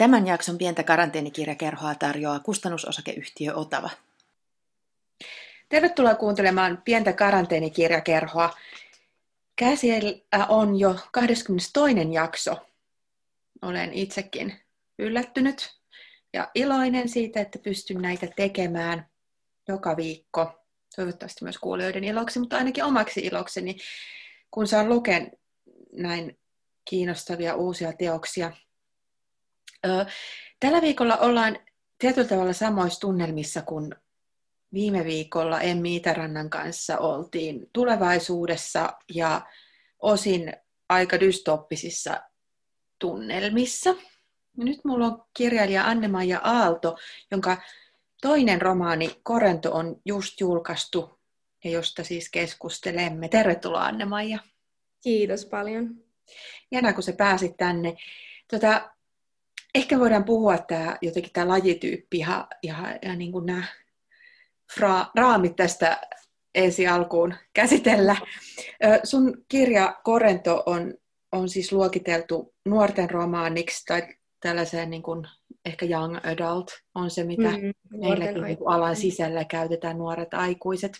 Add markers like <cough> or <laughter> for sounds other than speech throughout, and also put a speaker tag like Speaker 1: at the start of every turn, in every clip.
Speaker 1: Tämän jakson pientä karanteenikirjakerhoa tarjoaa kustannusosakeyhtiö Otava. Tervetuloa kuuntelemaan pientä karanteenikirjakerhoa. Käsillä on jo 22. jakso. Olen itsekin yllättynyt ja iloinen siitä, että pystyn näitä tekemään joka viikko. Toivottavasti myös kuulijoiden iloksi, mutta ainakin omaksi ilokseni, kun saan luken näin kiinnostavia uusia teoksia Tällä viikolla ollaan tietyllä tavalla samoissa tunnelmissa kuin viime viikolla Emmi Itärannan kanssa oltiin tulevaisuudessa ja osin aika dystoppisissa tunnelmissa. Nyt mulla on kirjailija Anne-Maija Aalto, jonka toinen romaani Korento on just julkaistu ja josta siis keskustelemme. Tervetuloa Anne-Maija.
Speaker 2: Kiitos paljon.
Speaker 1: Jännä, kun sä pääsit tänne. Tota, ehkä voidaan puhua tämä, jotenkin tämä lajityyppi ja, ja, ja niin kuin nämä fra, raamit tästä ensi alkuun käsitellä. Sun kirja Korento on, on siis luokiteltu nuorten romaaniksi tai tällaiseen niin kuin, ehkä young adult on se, mitä mm, meilläkin niin alan sisällä käytetään nuoret aikuiset.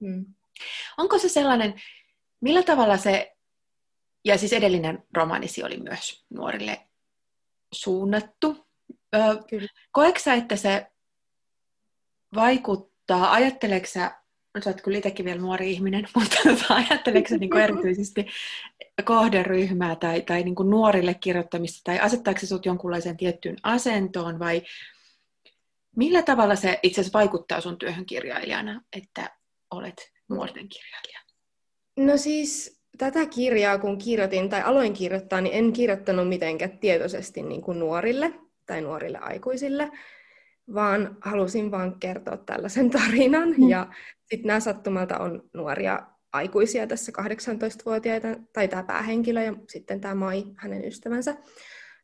Speaker 1: Mm. Onko se sellainen, millä tavalla se, ja siis edellinen romaanisi oli myös nuorille suunnattu. Koetko sä, että se vaikuttaa, ajatteleeko sä, no sä oot kyllä itsekin vielä nuori ihminen, <laughs> mutta ajatteleeko sä niin kuin <laughs> erityisesti kohderyhmää tai, tai niin kuin nuorille kirjoittamista, tai asettaako se sut jonkunlaiseen tiettyyn asentoon, vai millä tavalla se itse asiassa vaikuttaa sun työhön kirjailijana, että olet nuorten kirjailija?
Speaker 2: No siis tätä kirjaa kun kirjoitin tai aloin kirjoittaa, niin en kirjoittanut mitenkään tietoisesti niin kuin nuorille tai nuorille aikuisille, vaan halusin vaan kertoa tällaisen <laughs> tarinan. Mm. Ja sitten nämä sattumalta on nuoria aikuisia tässä 18-vuotiaita, tai tämä päähenkilö ja sitten tämä Mai, hänen ystävänsä.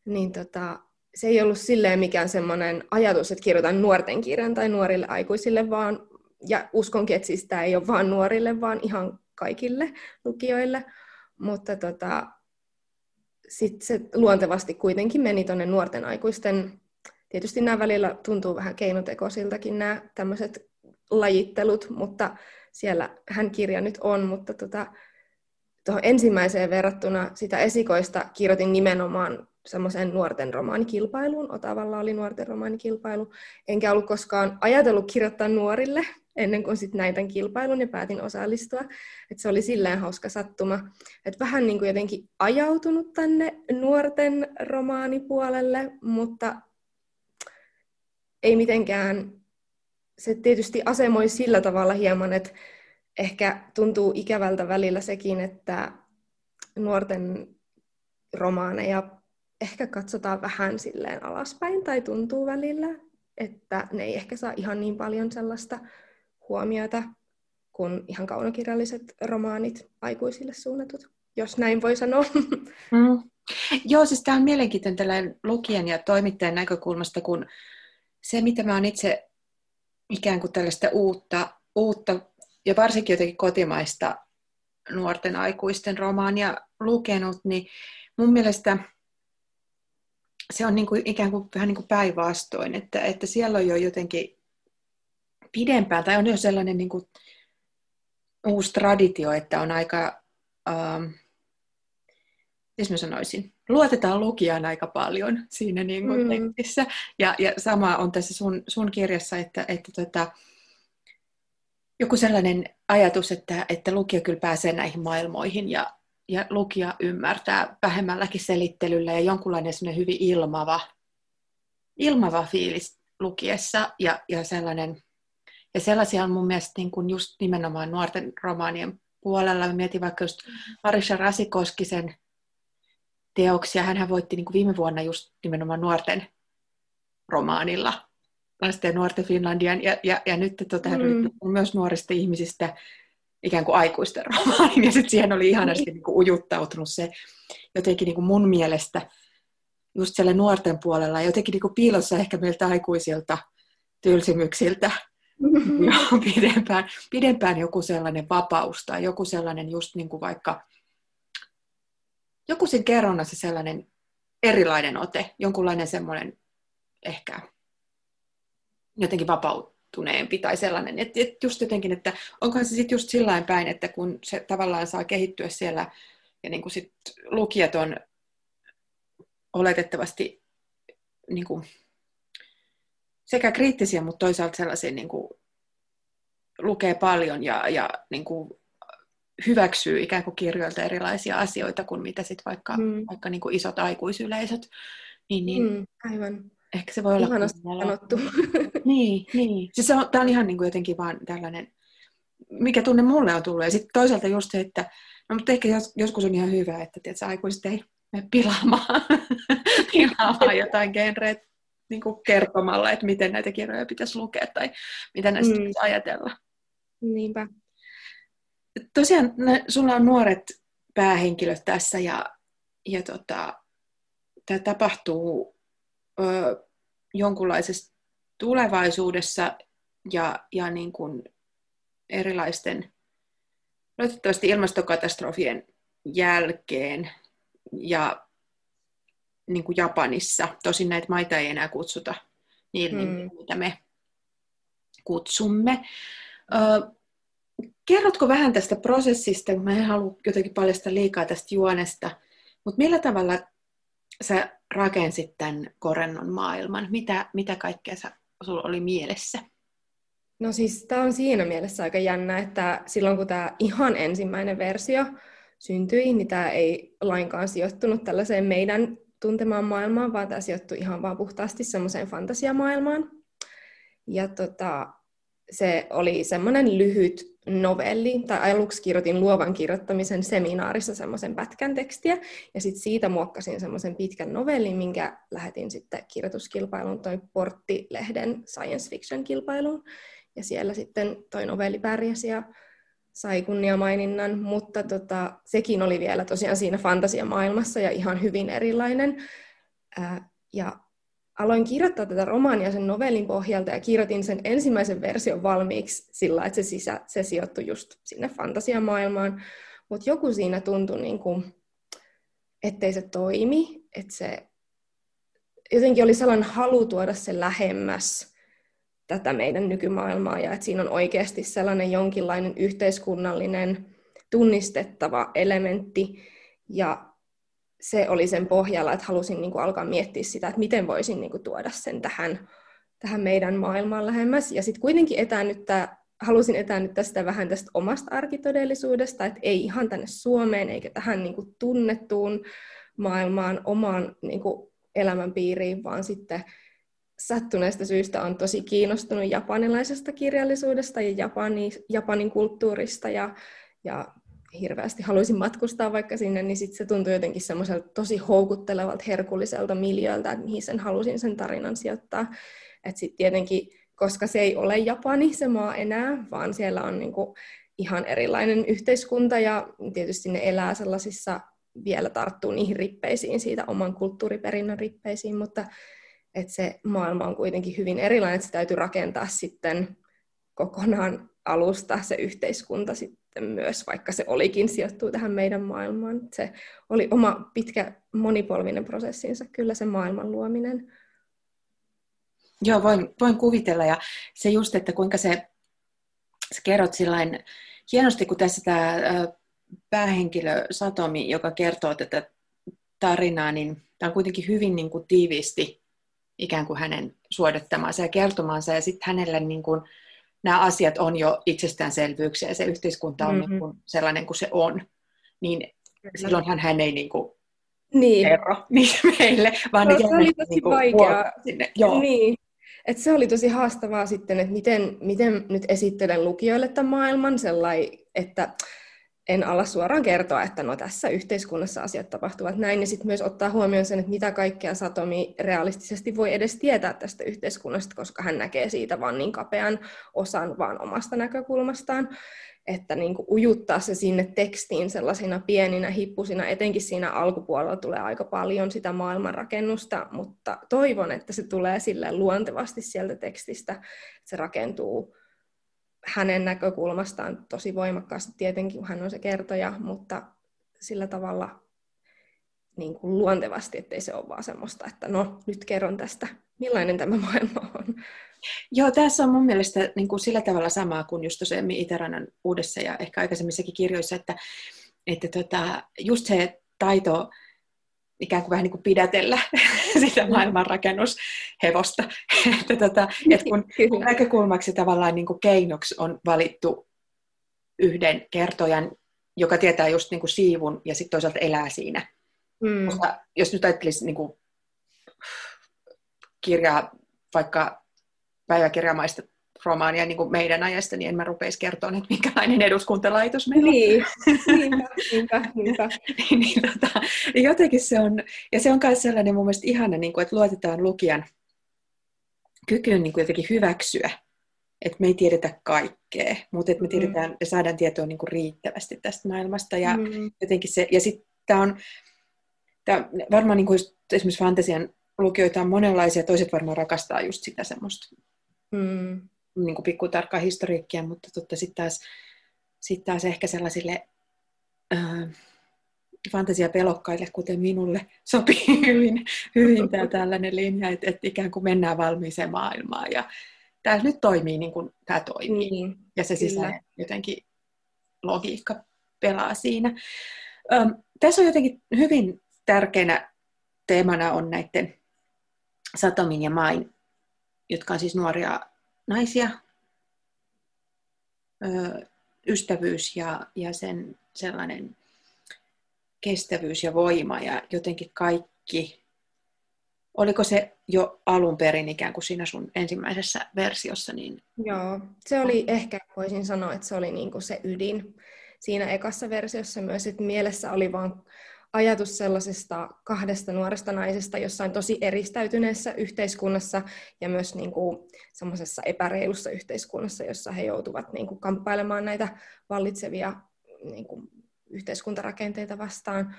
Speaker 2: Niin tota, se ei ollut silleen mikään semmoinen ajatus, että kirjoitan nuorten kirjan tai nuorille aikuisille, vaan, ja uskonkin, että siis tämä ei ole vain nuorille, vaan ihan kaikille lukijoille, mutta tota, sitten se luontevasti kuitenkin meni tuonne nuorten aikuisten, tietysti nämä välillä tuntuu vähän keinotekoisiltakin nämä tämmöiset lajittelut, mutta siellä hän kirja nyt on, mutta tota, tuohon ensimmäiseen verrattuna sitä esikoista kirjoitin nimenomaan semmoiseen nuorten romaanikilpailuun. Otavalla oli nuorten romaanikilpailu. Enkä ollut koskaan ajatellut kirjoittaa nuorille, ennen kuin sitten näin tämän kilpailun ja päätin osallistua. Et se oli silleen hauska sattuma. Et vähän niin kuin jotenkin ajautunut tänne nuorten romaanipuolelle, mutta ei mitenkään, se tietysti asemoi sillä tavalla hieman, että ehkä tuntuu ikävältä välillä sekin, että nuorten romaaneja ehkä katsotaan vähän silleen alaspäin tai tuntuu välillä, että ne ei ehkä saa ihan niin paljon sellaista huomiota kuin ihan kaunokirjalliset romaanit aikuisille suunnatut, jos näin voi sanoa.
Speaker 1: Mm. Joo, siis tämä on mielenkiintoinen tällainen lukijan ja toimittajan näkökulmasta, kun se, mitä mä oon itse ikään kuin tällaista uutta, uutta ja varsinkin jotenkin kotimaista nuorten aikuisten romaania lukenut, niin mun mielestä se on niin kuin ikään kuin vähän niin kuin päinvastoin, että, että siellä on jo jotenkin pidempään, tai on jo sellainen niin kuin uusi traditio, että on aika, ähm, jos mä sanoisin, luotetaan lukijaan aika paljon siinä niin kuin mm. tekstissä. Ja, ja sama on tässä sun, sun kirjassa, että, että tota, joku sellainen ajatus, että, että lukija kyllä pääsee näihin maailmoihin ja, ja lukija ymmärtää vähemmälläkin selittelyllä ja jonkunlainen hyvin ilmava, ilmava fiilis lukiessa ja, ja sellainen ja sellaisia on mun mielestä niin kuin just nimenomaan nuorten romaanien puolella. Mä mietin vaikka just Marisha Rasikoskisen teoksia. Hän voitti niin kuin viime vuonna just nimenomaan nuorten romaanilla lasten ja nuorten Finlandian. Ja, ja, ja nyt tota, hän mm. myös nuorista ihmisistä ikään kuin aikuisten romaanin. Ja sitten siihen oli ihanasti niin kuin ujuttautunut se jotenkin niin kuin mun mielestä just siellä nuorten puolella. Jotenkin niin kuin piilossa ehkä meiltä aikuisilta tylsimyksiltä Joo, <laughs> pidempään, pidempään joku sellainen vapaus tai joku sellainen just niin kuin vaikka, joku sen kerronnassa sellainen erilainen ote, jonkunlainen semmoinen ehkä jotenkin vapautuneempi tai sellainen. Että et just jotenkin, että onkohan se sitten just sillä päin, että kun se tavallaan saa kehittyä siellä ja niin kuin sit lukijat on oletettavasti niin kuin, sekä kriittisiä, mutta toisaalta sellaisia niin kuin, lukee paljon ja, ja niin kuin, hyväksyy ikään kuin kirjoilta erilaisia asioita kuin mitä sit vaikka, mm. vaikka niin kuin isot aikuisyleisöt. Niin, niin
Speaker 2: mm, aivan.
Speaker 1: Ehkä se voi olla...
Speaker 2: Ihanasti sanottu. <laughs>
Speaker 1: niin, niin. Siis se on, tämä on ihan niin kuin jotenkin vaan tällainen, mikä tunne mulle on tullut. Ja sitten toisaalta just se, että no, mutta ehkä jos, joskus on ihan hyvä, että tiedätkö, aikuiset ei mene pilaamaan, <laughs> pilaamaan jotain genreä niin kuin kertomalla, että miten näitä kirjoja pitäisi lukea tai mitä näistä mm. pitäisi ajatella.
Speaker 2: Niinpä.
Speaker 1: Tosiaan sulla on nuoret päähenkilöt tässä ja, ja tota, tämä tapahtuu ö, jonkunlaisessa tulevaisuudessa ja, ja niin kuin erilaisten toivottavasti ilmastokatastrofien jälkeen ja niin kuin Japanissa. Tosin näitä maita ei enää kutsuta niin, mm. mitä me kutsumme. Ö, kerrotko vähän tästä prosessista, kun mä en halua jotenkin paljastaa liikaa tästä juonesta, mutta millä tavalla sä rakensit tämän korennon maailman? Mitä, mitä kaikkea sä, sulla oli mielessä?
Speaker 2: No siis tämä on siinä mielessä aika jännä, että silloin kun tämä ihan ensimmäinen versio syntyi, niin tämä ei lainkaan sijoittunut tällaiseen meidän tuntemaan maailmaan, vaan tämä sijoittui ihan vaan puhtaasti semmoiseen fantasiamaailmaan. Ja tota, se oli semmoinen lyhyt novelli, tai aluksi kirjoitin luovan kirjoittamisen seminaarissa semmoisen pätkän tekstiä, ja sitten siitä muokkasin semmoisen pitkän novellin, minkä lähetin sitten kirjoituskilpailun toi Portti-lehden science fiction kilpailuun, ja siellä sitten toi novelli pärjäsi ja sai kunniamaininnan, mutta tota, sekin oli vielä tosiaan siinä fantasiamaailmassa ja ihan hyvin erilainen. Ää, ja aloin kirjoittaa tätä romaania sen novellin pohjalta ja kirjoitin sen ensimmäisen version valmiiksi sillä, että se, sisä, se sijoittui just sinne fantasiamaailmaan. Mutta joku siinä tuntui, niin kuin, ettei se toimi, että se jotenkin oli sellainen halu tuoda se lähemmäs tätä meidän nykymaailmaa ja että siinä on oikeasti sellainen jonkinlainen yhteiskunnallinen tunnistettava elementti ja se oli sen pohjalla, että halusin niin kuin alkaa miettiä sitä, että miten voisin niin kuin tuoda sen tähän, tähän meidän maailmaan lähemmäs. Ja sitten kuitenkin etäännyttää, halusin etäännyttää sitä vähän tästä omasta arkitodellisuudesta, että ei ihan tänne Suomeen eikä tähän niin kuin tunnettuun maailmaan, omaan niin kuin elämänpiiriin, vaan sitten sattuneesta syystä on tosi kiinnostunut japanilaisesta kirjallisuudesta ja Japani, Japanin kulttuurista ja, ja hirveästi haluaisin matkustaa vaikka sinne, niin sitten se tuntui jotenkin semmoiselta tosi houkuttelevalta, herkulliselta miljööltä, että mihin sen halusin sen tarinan sijoittaa. Että sitten tietenkin, koska se ei ole Japani se maa enää, vaan siellä on niinku ihan erilainen yhteiskunta ja tietysti ne elää sellaisissa, vielä tarttuu niihin rippeisiin, siitä oman kulttuuriperinnön rippeisiin, mutta että se maailma on kuitenkin hyvin erilainen, että se täytyy rakentaa sitten kokonaan alusta se yhteiskunta sitten myös, vaikka se olikin sijoittuu tähän meidän maailmaan. Se oli oma pitkä monipolvinen prosessinsa, kyllä se maailman luominen.
Speaker 1: Joo, voin, voin kuvitella. Ja se just, että kuinka se, sä kerrot sillain hienosti, kun tässä tämä päähenkilö Satomi, joka kertoo tätä tarinaa, niin tämä on kuitenkin hyvin niin kuin tiiviisti ikään kuin hänen suodattamansa ja kertomansa. Ja sitten hänelle niin kuin, nämä asiat on jo itsestäänselvyyksiä ja se yhteiskunta on mm-hmm. niin kuin sellainen kuin se on. Niin silloinhan hän ei niin kuin
Speaker 2: niin.
Speaker 1: kerro niitä meille, vaan
Speaker 2: no, se oli tosi niin vaikea. Sinne. Joo. Niin. Et se oli tosi haastavaa sitten, että miten, miten nyt esittelen lukijoille tämän maailman sellai, että en ala suoraan kertoa, että no tässä yhteiskunnassa asiat tapahtuvat näin, ja sitten myös ottaa huomioon sen, että mitä kaikkea Satomi realistisesti voi edes tietää tästä yhteiskunnasta, koska hän näkee siitä vain niin kapean osan vaan omasta näkökulmastaan, että niin kuin ujuttaa se sinne tekstiin sellaisina pieninä hippusina, etenkin siinä alkupuolella tulee aika paljon sitä maailmanrakennusta, mutta toivon, että se tulee sille luontevasti sieltä tekstistä, että se rakentuu hänen näkökulmastaan tosi voimakkaasti tietenkin, kun hän on se kertoja, mutta sillä tavalla niin kuin luontevasti, ettei se ole vaan semmoista, että no, nyt kerron tästä, millainen tämä maailma on.
Speaker 1: Joo, tässä on mun mielestä niin kuin sillä tavalla samaa kuin just tuossa Itärannan uudessa ja ehkä aikaisemmissakin kirjoissa, että, että tota, just se taito ikään kuin vähän niin kuin pidätellä <laughs> sitä mm. maailmanrakennushevosta. <laughs> että tota, et kun näkökulmaksi tavallaan niin kuin keinoksi on valittu yhden kertojan, joka tietää just niin kuin siivun ja sitten toisaalta elää siinä. Mm. Koska jos nyt ajattelisi niin kuin kirjaa, vaikka päiväkirjamaista romaania niin kuin meidän ajasta, niin en mä rupeisi kertoa, että minkälainen eduskuntalaitos meillä
Speaker 2: on. Niin, <laughs> niinpä, niinpä, niinpä.
Speaker 1: niin, tota, jotenkin se on, ja se on myös sellainen mun mielestä ihana, niin kuin, että luotetaan lukijan kykyyn niin kuin jotenkin hyväksyä, että me ei tiedetä kaikkea, mutta että me mm. tiedetään mm. ja saadaan tietoa niin kuin riittävästi tästä maailmasta. Ja mm. jotenkin se, ja sitten tämä on, tää, varmaan niin kuin esimerkiksi fantasian lukijoita on monenlaisia, toiset varmaan rakastaa just sitä semmoista mm. Niin kuin pikkutarkkaa historiikkia, mutta totta sitten taas, sit taas ehkä sellaisille äh, fantasiapelokkaille, kuten minulle, sopii <laughs> hyvin, hyvin tämä tällainen linja, että, että ikään kuin mennään valmiiseen maailmaan ja tämä nyt toimii niin kuin tämä toimii. Niin, ja se sisäinen jotenkin logiikka pelaa siinä. Ähm, tässä on jotenkin hyvin tärkeänä teemana on näiden Satomin ja Main, jotka on siis nuoria naisia, ystävyys ja, ja sen sellainen kestävyys ja voima ja jotenkin kaikki. Oliko se jo alun perin ikään kuin siinä sun ensimmäisessä versiossa? Niin...
Speaker 2: Joo, se oli ehkä, voisin sanoa, että se oli niin kuin se ydin siinä ekassa versiossa myös, että mielessä oli vaan ajatus sellaisesta kahdesta nuoresta naisesta jossain tosi eristäytyneessä yhteiskunnassa ja myös niin kuin semmoisessa epäreilussa yhteiskunnassa, jossa he joutuvat niin kuin kamppailemaan näitä vallitsevia niin kuin yhteiskuntarakenteita vastaan,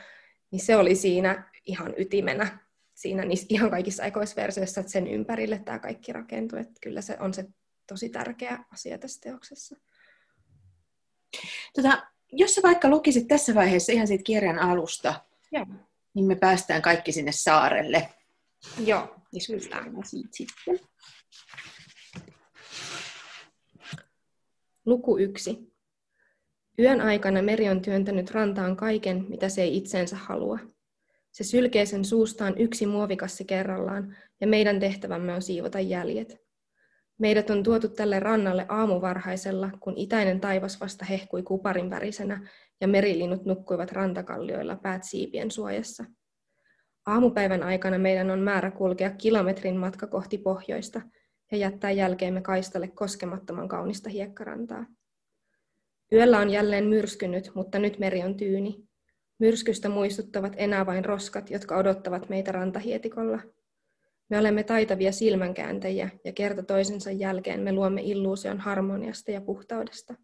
Speaker 2: niin se oli siinä ihan ytimenä siinä niissä ihan kaikissa ekoisversioissa, että sen ympärille tämä kaikki rakentuu. Että kyllä se on se tosi tärkeä asia tässä teoksessa.
Speaker 1: Tota, jos sä vaikka lukisit tässä vaiheessa ihan siitä kirjan alusta,
Speaker 2: Joo.
Speaker 1: niin me päästään kaikki sinne saarelle.
Speaker 2: Joo,
Speaker 1: kyllä. Siitä sitten.
Speaker 2: Luku yksi. Yön aikana meri on työntänyt rantaan kaiken, mitä se ei itseensä halua. Se sylkee sen suustaan yksi muovikassi kerrallaan, ja meidän tehtävämme on siivota jäljet. Meidät on tuotu tälle rannalle aamuvarhaisella, kun itäinen taivas vasta hehkui kuparin värisenä ja merilinut nukkuivat rantakallioilla päät siipien suojassa. Aamupäivän aikana meidän on määrä kulkea kilometrin matka kohti pohjoista ja jättää jälkeemme kaistalle koskemattoman kaunista hiekkarantaa. Yöllä on jälleen myrskynyt, mutta nyt meri on tyyni. Myrskystä muistuttavat enää vain roskat, jotka odottavat meitä rantahietikolla – me olemme taitavia silmänkääntäjiä ja kerta toisensa jälkeen me luomme illuusion harmoniasta ja puhtaudesta.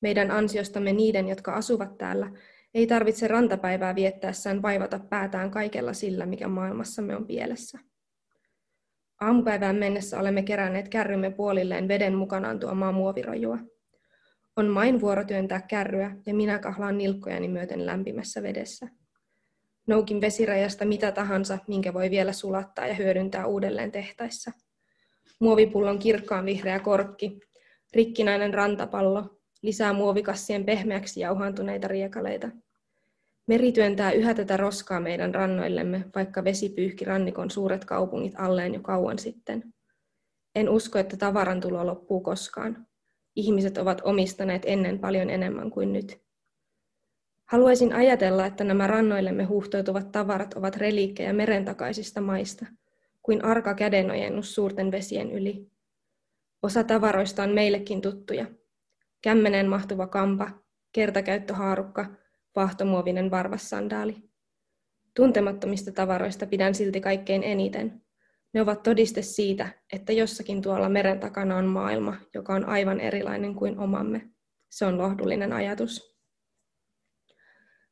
Speaker 2: Meidän ansiostamme niiden, jotka asuvat täällä, ei tarvitse rantapäivää viettäessään vaivata päätään kaikella sillä, mikä maailmassamme on pielessä. Aamupäivään mennessä olemme keränneet kärrymme puolilleen veden mukanaan tuomaan muovirojua. On main vuoro työntää kärryä ja minä kahlaan nilkkojani myöten lämpimässä vedessä. Noukin vesirajasta mitä tahansa, minkä voi vielä sulattaa ja hyödyntää uudelleen tehtäessä. Muovipullon kirkkaan vihreä korkki, rikkinäinen rantapallo, lisää muovikassien pehmeäksi jauhaantuneita riekaleita. Meri työntää yhä tätä roskaa meidän rannoillemme, vaikka vesi pyyhki rannikon suuret kaupungit alleen jo kauan sitten. En usko, että tavaran tulo loppuu koskaan. Ihmiset ovat omistaneet ennen paljon enemmän kuin nyt. Haluaisin ajatella, että nämä rannoillemme huuhtoutuvat tavarat ovat reliikkejä meren takaisista maista, kuin arka kädenojennus suurten vesien yli. Osa tavaroista on meillekin tuttuja. Kämmeneen mahtuva kampa, kertakäyttöhaarukka, vahtomuovinen varvassandaali. Tuntemattomista tavaroista pidän silti kaikkein eniten. Ne ovat todiste siitä, että jossakin tuolla meren takana on maailma, joka on aivan erilainen kuin omamme. Se on lohdullinen ajatus.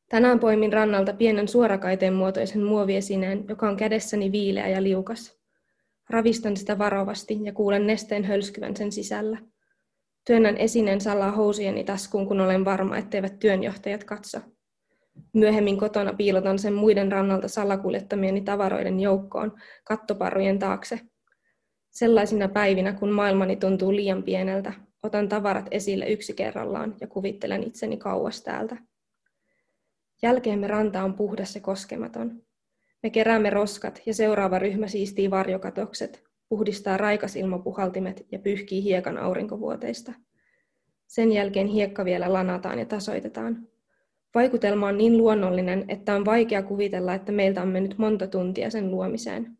Speaker 2: Tänään poimin rannalta pienen suorakaiteen muotoisen muoviesineen, joka on kädessäni viileä ja liukas. Ravistan sitä varovasti ja kuulen nesteen hölskyvän sen sisällä. Työnnän esineen salaa housujeni taskuun, kun olen varma, etteivät työnjohtajat katso. Myöhemmin kotona piilotan sen muiden rannalta salakuljettamieni tavaroiden joukkoon kattoparrujen taakse. Sellaisina päivinä, kun maailmani tuntuu liian pieneltä, otan tavarat esille yksi kerrallaan ja kuvittelen itseni kauas täältä. Jälkeemme ranta on puhdas ja koskematon. Me keräämme roskat ja seuraava ryhmä siistii varjokatokset, puhdistaa raikasilmapuhaltimet ja pyyhkii hiekan aurinkovuoteista. Sen jälkeen hiekka vielä lanataan ja tasoitetaan. Vaikutelma on niin luonnollinen, että on vaikea kuvitella, että meiltä on mennyt monta tuntia sen luomiseen.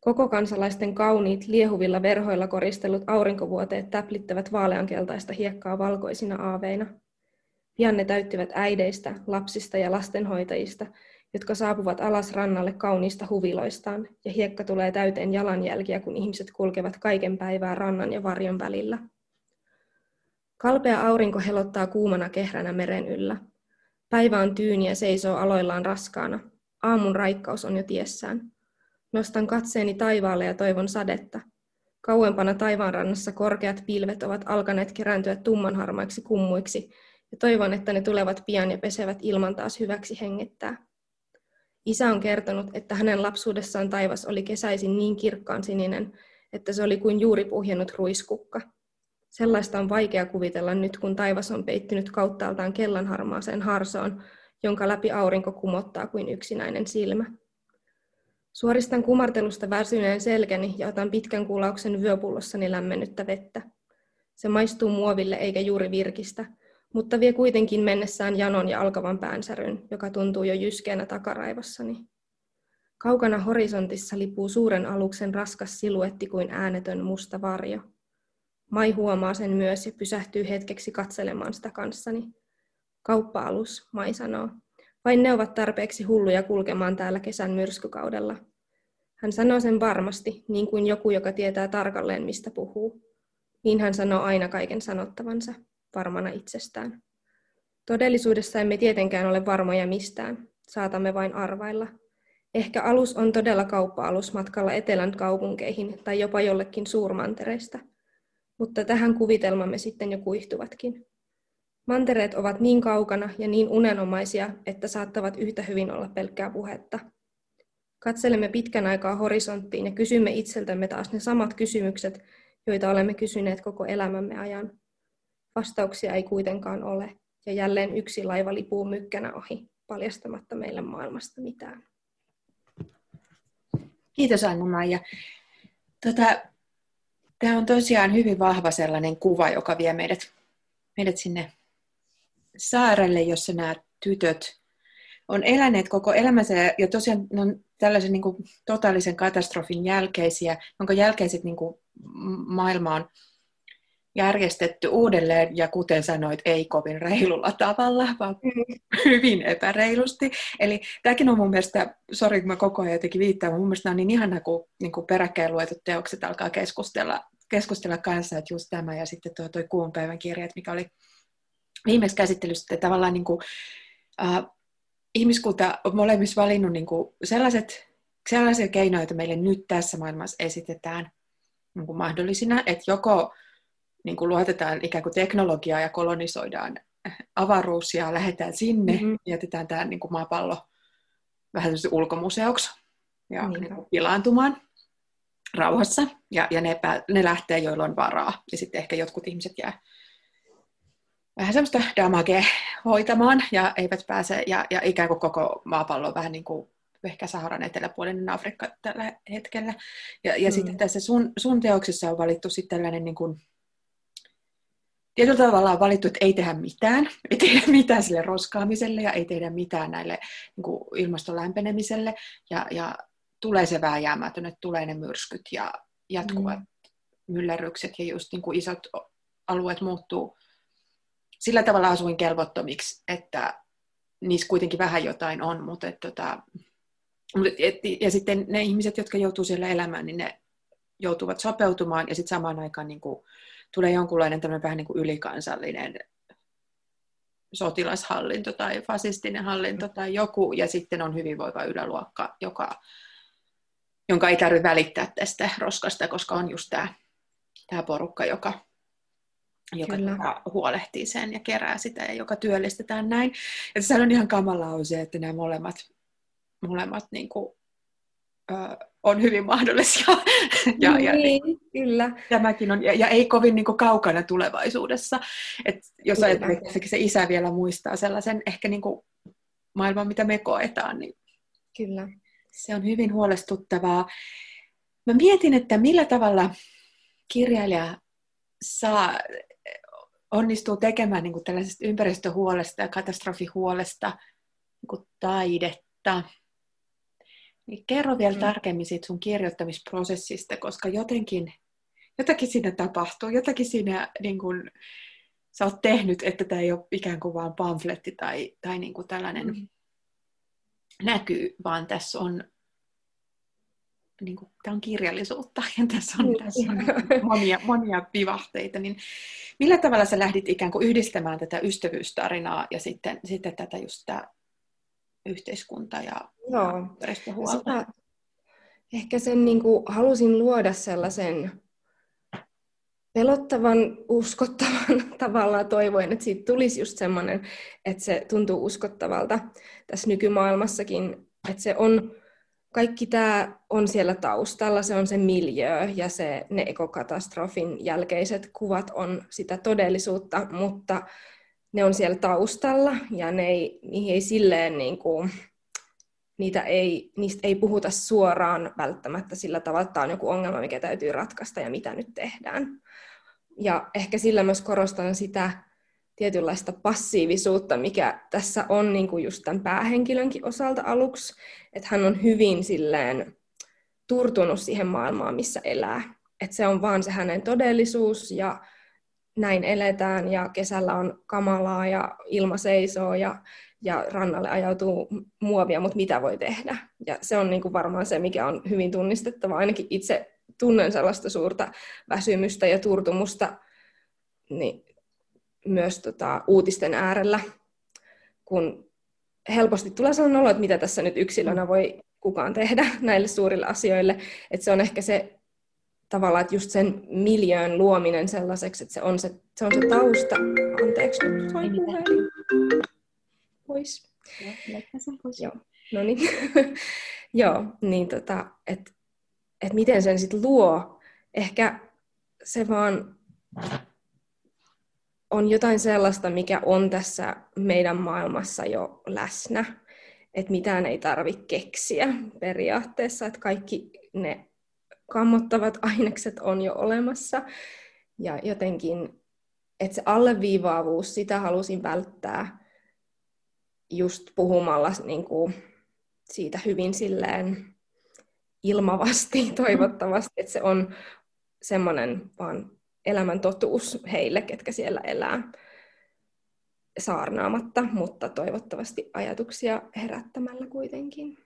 Speaker 2: Koko kansalaisten kauniit, liehuvilla verhoilla koristellut aurinkovuoteet täplittävät vaaleankeltaista hiekkaa valkoisina aaveina. Pian ne täyttyvät äideistä, lapsista ja lastenhoitajista, jotka saapuvat alas rannalle kauniista huviloistaan, ja hiekka tulee täyteen jalanjälkiä, kun ihmiset kulkevat kaiken päivää rannan ja varjon välillä. Kalpea aurinko helottaa kuumana kehränä meren yllä. Päivä on tyyni ja seisoo aloillaan raskaana. Aamun raikkaus on jo tiessään. Nostan katseeni taivaalle ja toivon sadetta. Kauempana taivaanrannassa korkeat pilvet ovat alkaneet kerääntyä tummanharmaiksi kummuiksi, ja toivon, että ne tulevat pian ja pesevät ilman taas hyväksi hengittää. Isä on kertonut, että hänen lapsuudessaan taivas oli kesäisin niin kirkkaan sininen, että se oli kuin juuri puhjennut ruiskukka. Sellaista on vaikea kuvitella nyt, kun taivas on peittynyt kauttaaltaan kellanharmaaseen harsoon, jonka läpi aurinko kumottaa kuin yksinäinen silmä. Suoristan kumartelusta väsyneen selkäni ja otan pitkän kulauksen vyöpullossani lämmennyttä vettä. Se maistuu muoville eikä juuri virkistä, mutta vie kuitenkin mennessään janon ja alkavan päänsäryn, joka tuntuu jo jyskeänä takaraivossani. Kaukana horisontissa lipuu suuren aluksen raskas siluetti kuin äänetön musta varjo. Mai huomaa sen myös ja pysähtyy hetkeksi katselemaan sitä kanssani. Kauppa-alus, Mai sanoo. Vain ne ovat tarpeeksi hulluja kulkemaan täällä kesän myrskykaudella. Hän sanoo sen varmasti, niin kuin joku, joka tietää tarkalleen, mistä puhuu. Niin hän sanoo aina kaiken sanottavansa, varmana itsestään. Todellisuudessa emme tietenkään ole varmoja mistään, saatamme vain arvailla. Ehkä alus on todella kauppa-alus matkalla etelän kaupunkeihin tai jopa jollekin suurmantereista. Mutta tähän kuvitelmamme sitten jo kuihtuvatkin. Mantereet ovat niin kaukana ja niin unenomaisia, että saattavat yhtä hyvin olla pelkkää puhetta. Katselemme pitkän aikaa horisonttiin ja kysymme itseltämme taas ne samat kysymykset, joita olemme kysyneet koko elämämme ajan. Vastauksia ei kuitenkaan ole, ja jälleen yksi laiva lipuu mykkänä ohi, paljastamatta meille maailmasta mitään.
Speaker 1: Kiitos Anna-Maija. Tota, tämä on tosiaan hyvin vahva sellainen kuva, joka vie meidät, meidät sinne saarelle, jossa nämä tytöt on eläneet koko elämänsä ja tosiaan ne on tällaisen niin kuin, totaalisen katastrofin jälkeisiä, jonka jälkeiset niin kuin, maailma on järjestetty uudelleen ja kuten sanoit, ei kovin reilulla tavalla, vaan mm. hyvin epäreilusti. Eli tämäkin on mun mielestä, sori kun mä koko ajan jotenkin viittaan, mun mielestä on niin ihana, kun niin kuin peräkkäin luetut teokset alkaa keskustella, keskustella kanssa, että just tämä ja sitten tuo toi kuun päivän kirja, mikä oli viimeksi käsittelyssä, että tavallaan niin kuin, äh, ihmiskunta on molemmissa valinnut niin kuin sellaiset, sellaisia keinoja, joita meille nyt tässä maailmassa esitetään niin kuin mahdollisina, että joko niin kuin luotetaan ikään kuin teknologiaa ja kolonisoidaan avaruus ja lähdetään sinne, mm-hmm. jätetään tämä niin kuin maapallo vähän ulkomuseoksi ja niin kuin pilaantumaan rauhassa, ja, ja ne, ne lähtee, joilla on varaa, ja sitten ehkä jotkut ihmiset jää vähän semmoista damage hoitamaan ja eivät pääse, ja, ja ikään kuin koko maapallo on vähän niin kuin ehkä Saharan eteläpuolinen Afrikka tällä hetkellä. Ja, ja mm. sitten tässä sun, sun teoksessa on valittu sitten tällainen niin kuin, tietyllä tavalla on valittu, että ei tehdä mitään, ei tehdä <laughs> mitään sille roskaamiselle ja ei tehdä mitään näille niin kuin ilmaston lämpenemiselle. Ja, ja tulee se vääjäämätön, että tulee ne myrskyt ja jatkuvat mm. myllerrykset ja just niin kuin isot alueet muuttuu. Sillä tavalla asuin kelvottomiksi, että niissä kuitenkin vähän jotain on, mutta et, tota, et, ja sitten ne ihmiset, jotka joutuu siellä elämään, niin ne joutuvat sopeutumaan ja sitten samaan aikaan niin kuin, tulee jonkunlainen tämmöinen vähän niin kuin ylikansallinen sotilashallinto tai fasistinen hallinto tai joku, ja sitten on hyvinvoiva yläluokka, joka, jonka ei tarvitse välittää tästä roskasta, koska on just tämä, tämä porukka, joka joka tota huolehtii sen ja kerää sitä ja joka työllistetään näin. Ja se on ihan kamalaa se, että nämä molemmat, molemmat niin kuin, ö, on hyvin mahdollisia.
Speaker 2: ja, ja, niin, kyllä.
Speaker 1: Tämäkin on, ja, ja ei kovin niin kuin, kaukana tulevaisuudessa. Et jos ajattelee, että se isä vielä muistaa sellaisen ehkä niin kuin, maailman, mitä me koetaan, niin
Speaker 2: kyllä.
Speaker 1: se on hyvin huolestuttavaa. Mä mietin, että millä tavalla kirjailija saa, onnistuu tekemään niin kuin tällaisesta ympäristöhuolesta ja katastrofihuolesta niin kuin taidetta. Niin kerro vielä mm. tarkemmin siitä sun kirjoittamisprosessista, koska jotenkin, jotakin siinä tapahtuu, jotakin siinä niin kuin, sä oot tehnyt, että tämä ei ole ikään kuin vaan pamfletti tai, tai niin kuin tällainen mm. näkyy, vaan tässä on niin kuin, tämä on kirjallisuutta <laughs> ja tässä on, tässä on <laughs> monia, monia vivahteita, niin millä tavalla sä lähdit ikään kuin yhdistämään tätä ystävyystarinaa ja sitten, sitten tätä just tämä yhteiskunta ja ympäristöhuolta?
Speaker 2: Ehkä sen niin kuin, halusin luoda sellaisen pelottavan, uskottavan <laughs> tavallaan toivoin, että siitä tulisi just semmoinen, että se tuntuu uskottavalta tässä nykymaailmassakin, että se on kaikki tämä on siellä taustalla, se on se miljö ja se, ne ekokatastrofin jälkeiset kuvat on sitä todellisuutta, mutta ne on siellä taustalla ja ne ei, niihin ei silleen niin kuin, niitä ei, niistä ei puhuta suoraan välttämättä sillä tavalla, että tämä on joku ongelma, mikä täytyy ratkaista ja mitä nyt tehdään. Ja ehkä sillä myös korostan sitä, tietynlaista passiivisuutta, mikä tässä on niin kuin just tämän päähenkilönkin osalta aluksi, että hän on hyvin silleen turtunut siihen maailmaan, missä elää. Että se on vaan se hänen todellisuus ja näin eletään ja kesällä on kamalaa ja ilma seisoo ja, ja rannalle ajautuu muovia, mutta mitä voi tehdä? Ja se on niin kuin varmaan se, mikä on hyvin tunnistettava. Ainakin itse tunnen sellaista suurta väsymystä ja turtumusta niin myös tota, uutisten äärellä, kun helposti tulee sellainen olo, että mitä tässä nyt yksilönä voi kukaan tehdä <laughs> näille suurille asioille. Että se on ehkä se tavallaan, että just sen miljöön luominen sellaiseksi, että se on se, se, on se tausta. Anteeksi, nyt soi puhelin. Pois.
Speaker 1: pois.
Speaker 2: Joo, no niin. <laughs> Joo, niin tota, että et miten sen sitten luo. Ehkä se vaan on jotain sellaista, mikä on tässä meidän maailmassa jo läsnä. Että mitään ei tarvitse keksiä periaatteessa, että kaikki ne kammottavat <laughs> ainekset on jo olemassa. Ja jotenkin, että se alleviivaavuus, sitä halusin välttää just puhumalla niin kuin siitä hyvin silleen ilmavasti <laughs> toivottavasti, että se on semmoinen vaan elämän totuus heille, ketkä siellä elää saarnaamatta, mutta toivottavasti ajatuksia herättämällä kuitenkin.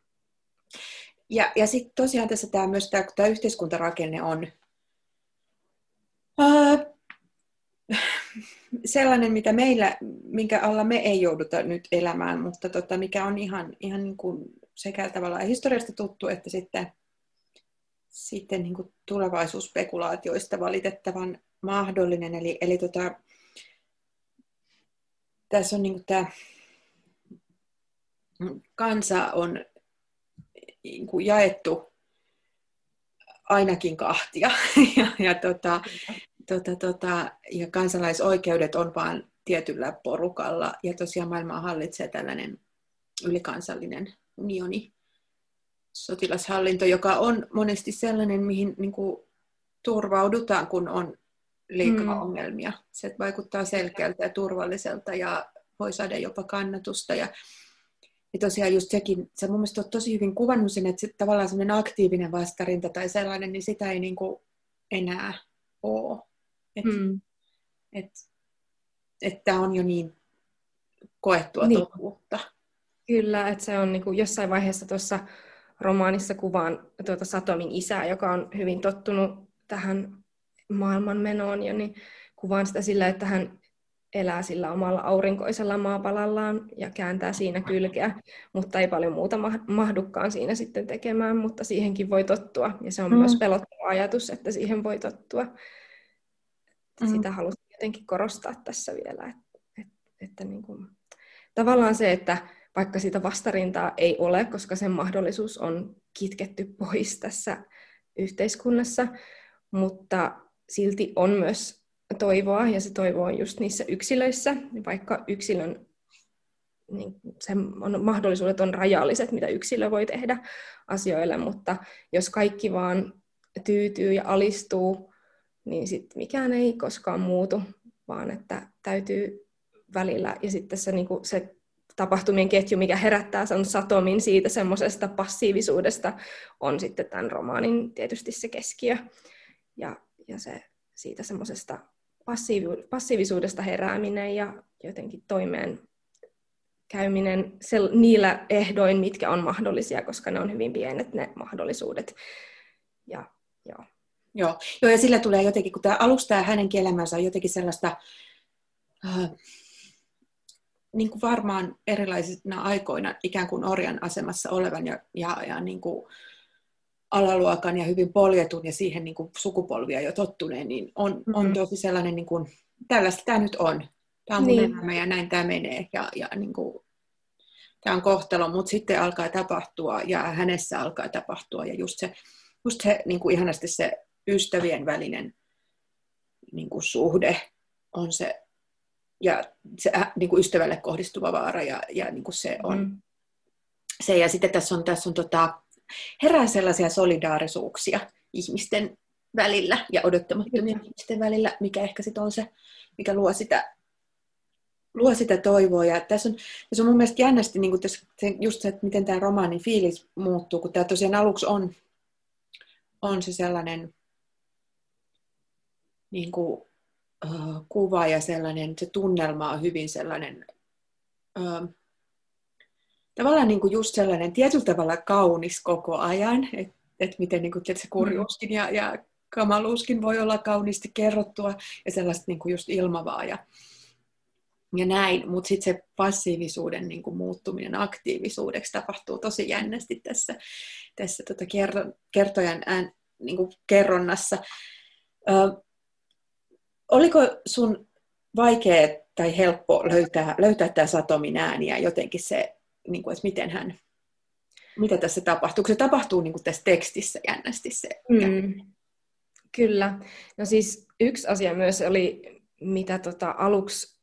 Speaker 1: Ja, ja sitten tosiaan tässä tämä myös tämä, tämä yhteiskuntarakenne on ää, <laughs> sellainen, mitä meillä, minkä alla me ei jouduta nyt elämään, mutta tota, mikä on ihan, ihan niin kuin sekä tavallaan historiasta tuttu, että sitten, sitten niin kuin tulevaisuusspekulaatioista valitettavan mahdollinen. Eli, eli tota, tässä on niin tämä kansa on niin kuin jaettu ainakin kahtia. <laughs> ja, ja, tota, tota, tota, ja kansalaisoikeudet on vain tietyllä porukalla. Ja tosiaan maailmaa hallitsee tällainen ylikansallinen unioni, sotilashallinto, joka on monesti sellainen, mihin niin kuin, turvaudutaan, kun on liikaa mm. ongelmia. Se vaikuttaa selkeältä ja turvalliselta ja voi saada jopa kannatusta. Ja, ja tosiaan just sekin, sä mun mielestä tosi hyvin kuvannut sen, että se, tavallaan semmoinen aktiivinen vastarinta tai sellainen, niin sitä ei niin kuin enää ole. Että mm. et, et tämä on jo niin koettua niin. totuutta.
Speaker 2: Kyllä, että se on niin kuin jossain vaiheessa tuossa romaanissa kuvaan tuota Satomin isää, joka on hyvin tottunut tähän maailmanmenoon ja niin kuvaan sitä sillä, että hän elää sillä omalla aurinkoisella maapalallaan ja kääntää siinä kylkeä, mutta ei paljon muuta mahdukaan siinä sitten tekemään, mutta siihenkin voi tottua. Ja se on mm. myös pelottava ajatus, että siihen voi tottua. Mm. Sitä halusin jotenkin korostaa tässä vielä, että, että, että niin kuin, tavallaan se, että vaikka sitä vastarintaa ei ole, koska sen mahdollisuus on kitketty pois tässä yhteiskunnassa, mutta silti on myös toivoa, ja se toivo on just niissä yksilöissä, vaikka yksilön niin se on, mahdollisuudet on rajalliset, mitä yksilö voi tehdä asioille, mutta jos kaikki vaan tyytyy ja alistuu, niin sit mikään ei koskaan muutu, vaan että täytyy välillä, ja sitten se, niin se tapahtumien ketju, mikä herättää sen satomin siitä semmoisesta passiivisuudesta, on sitten tämän romaanin tietysti se keskiö. Ja, ja se siitä semmoisesta passiivi- passiivisuudesta herääminen ja jotenkin toimeen käyminen sel- niillä ehdoin, mitkä on mahdollisia, koska ne on hyvin pienet ne mahdollisuudet. Ja, joo.
Speaker 1: Joo. joo, ja sillä tulee jotenkin, kun tämä alusta ja hänen elämänsä on jotenkin sellaista, äh, niin kuin varmaan erilaisina aikoina ikään kuin orjan asemassa olevan ja, ja, ja niin kuin alaluokan ja hyvin poljetun ja siihen niin kuin sukupolvia jo tottuneen, niin on, mm-hmm. on tosi sellainen, niin kuin, tällaista tämä nyt on. Tämä on mun niin. elämä ja näin tämä menee. Ja, ja niin kuin, tämä on kohtalo, mutta sitten alkaa tapahtua ja hänessä alkaa tapahtua. Ja just se, just se niin kuin ihanasti se ystävien välinen niin kuin suhde on se, ja se äh, niin kuin ystävälle kohdistuva vaara ja, ja niin kuin se on mm. se. Ja sitten tässä on, tässä on tota, herää sellaisia solidaarisuuksia ihmisten välillä ja odottamattomien ihmisten välillä, mikä ehkä sitten on se, mikä luo sitä, luo sitä toivoa. Ja tässä on, tässä on mun mielestä jännästi niin tässä, just se, että miten tämä romaanin fiilis muuttuu, kun tämä tosiaan aluksi on, on se sellainen niin kuin, uh, kuva ja sellainen, se tunnelma on hyvin sellainen uh, tavallaan niin kuin just sellainen tietyllä tavalla kaunis koko ajan, että et miten niin kuin, se kurjuuskin ja, ja kamaluuskin voi olla kauniisti kerrottua ja sellaista niin kuin just ilmavaa ja, ja näin, mutta sitten se passiivisuuden niin kuin muuttuminen aktiivisuudeksi tapahtuu tosi jännästi tässä, tässä tota kerto, kertojan ään, niin kuin kerronnassa. Ö, oliko sun vaikea tai helppo löytää, löytää tämä Satomin ääniä jotenkin se niin kuin, että miten hän, mitä tässä tapahtuu, kun se tapahtuu niin kuin tässä tekstissä jännästi se. Mm.
Speaker 2: Kyllä. No siis yksi asia myös oli, mitä tota aluksi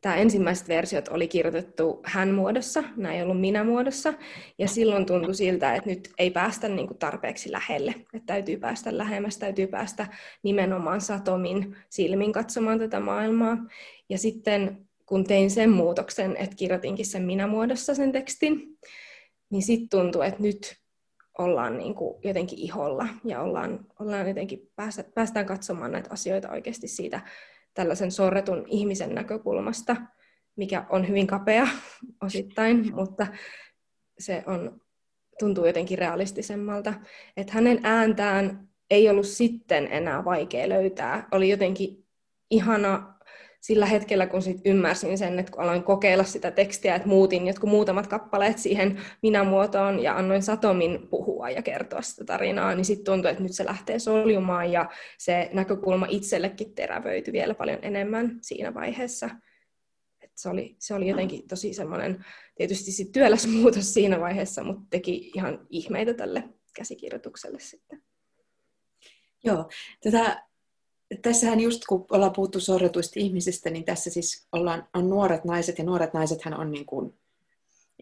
Speaker 2: tämä ensimmäiset versiot oli kirjoitettu hän muodossa, nämä ei ollut minä muodossa, ja silloin tuntui siltä, että nyt ei päästä niin kuin tarpeeksi lähelle, että täytyy päästä lähemmäs, täytyy päästä nimenomaan Satomin silmin katsomaan tätä maailmaa. Ja sitten kun tein sen muutoksen, että kirjoitinkin sen minä-muodossa sen tekstin, niin sitten tuntui, että nyt ollaan niin kuin jotenkin iholla ja ollaan, ollaan jotenkin päästä, päästään katsomaan näitä asioita oikeasti siitä tällaisen sorretun ihmisen näkökulmasta, mikä on hyvin kapea <laughs> osittain, mutta se on, tuntuu jotenkin realistisemmalta. Että hänen ääntään ei ollut sitten enää vaikea löytää. Oli jotenkin ihana sillä hetkellä, kun sit ymmärsin sen, että kun aloin kokeilla sitä tekstiä, että muutin jotkut muutamat kappaleet siihen minä-muotoon ja annoin Satomin puhua ja kertoa sitä tarinaa, niin sitten tuntui, että nyt se lähtee soljumaan ja se näkökulma itsellekin terävöityi vielä paljon enemmän siinä vaiheessa. Et se, oli, se oli jotenkin tosi semmoinen, tietysti sit työläs muutos siinä vaiheessa, mutta teki ihan ihmeitä tälle käsikirjoitukselle sitten.
Speaker 1: Joo, tätä tässähän just kun ollaan puhuttu sorretuista ihmisistä, niin tässä siis ollaan, on nuoret naiset, ja nuoret naisethan on niin kuin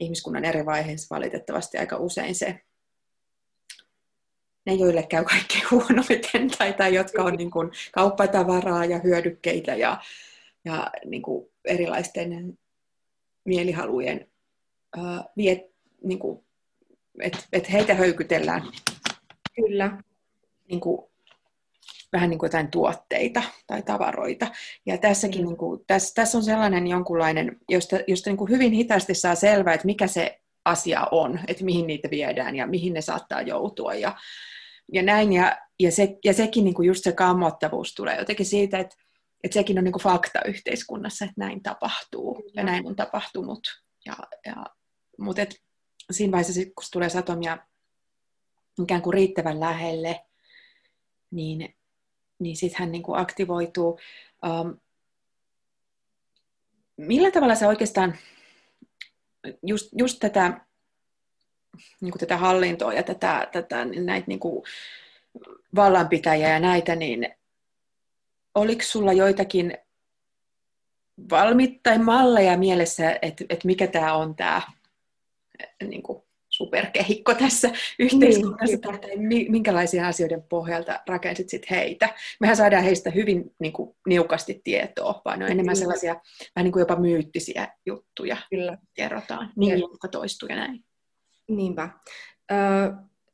Speaker 1: ihmiskunnan eri vaiheissa valitettavasti aika usein se, ne joille käy kaikkein <laughs> huonoiten, tai, tai jotka on niin kuin kauppatavaraa ja hyödykkeitä ja, ja niin kuin erilaisten mielihalujen uh, viet, niin kuin, että et heitä höykytellään.
Speaker 2: Kyllä.
Speaker 1: Niin kuin vähän niin kuin jotain tuotteita tai tavaroita. Ja tässäkin mm. niin kuin, tässä, tässä on sellainen jonkunlainen, josta, josta niin kuin hyvin hitaasti saa selvää, että mikä se asia on, että mihin niitä viedään ja mihin ne saattaa joutua ja, ja näin. Ja, ja, se, ja sekin niin kuin just se kammottavuus tulee jotenkin siitä, että, että sekin on niin kuin fakta yhteiskunnassa, että näin tapahtuu ja näin on tapahtunut. Ja, ja, mutta et, siinä vaiheessa, kun tulee satomia ikään kuin riittävän lähelle, niin niin sitten hän niin kuin aktivoituu. Um, millä tavalla sä oikeastaan just, just tätä, niin kuin tätä hallintoa ja tätä, tätä näitä niin kuin vallanpitäjiä ja näitä, niin oliko sulla joitakin valmiit tai malleja mielessä, että, että mikä tämä on tämä niin kuin superkehikko tässä yhteiskunnassa, niin, tai minkälaisia asioiden pohjalta rakensit sit heitä. Mehän saadaan heistä hyvin niin kuin, niukasti tietoa, vaan ne on enemmän sellaisia vähän niin kuin jopa myyttisiä juttuja Kyllä. kerrotaan, niin, jotka toistuu ja näin.
Speaker 2: Niinpä. Ö,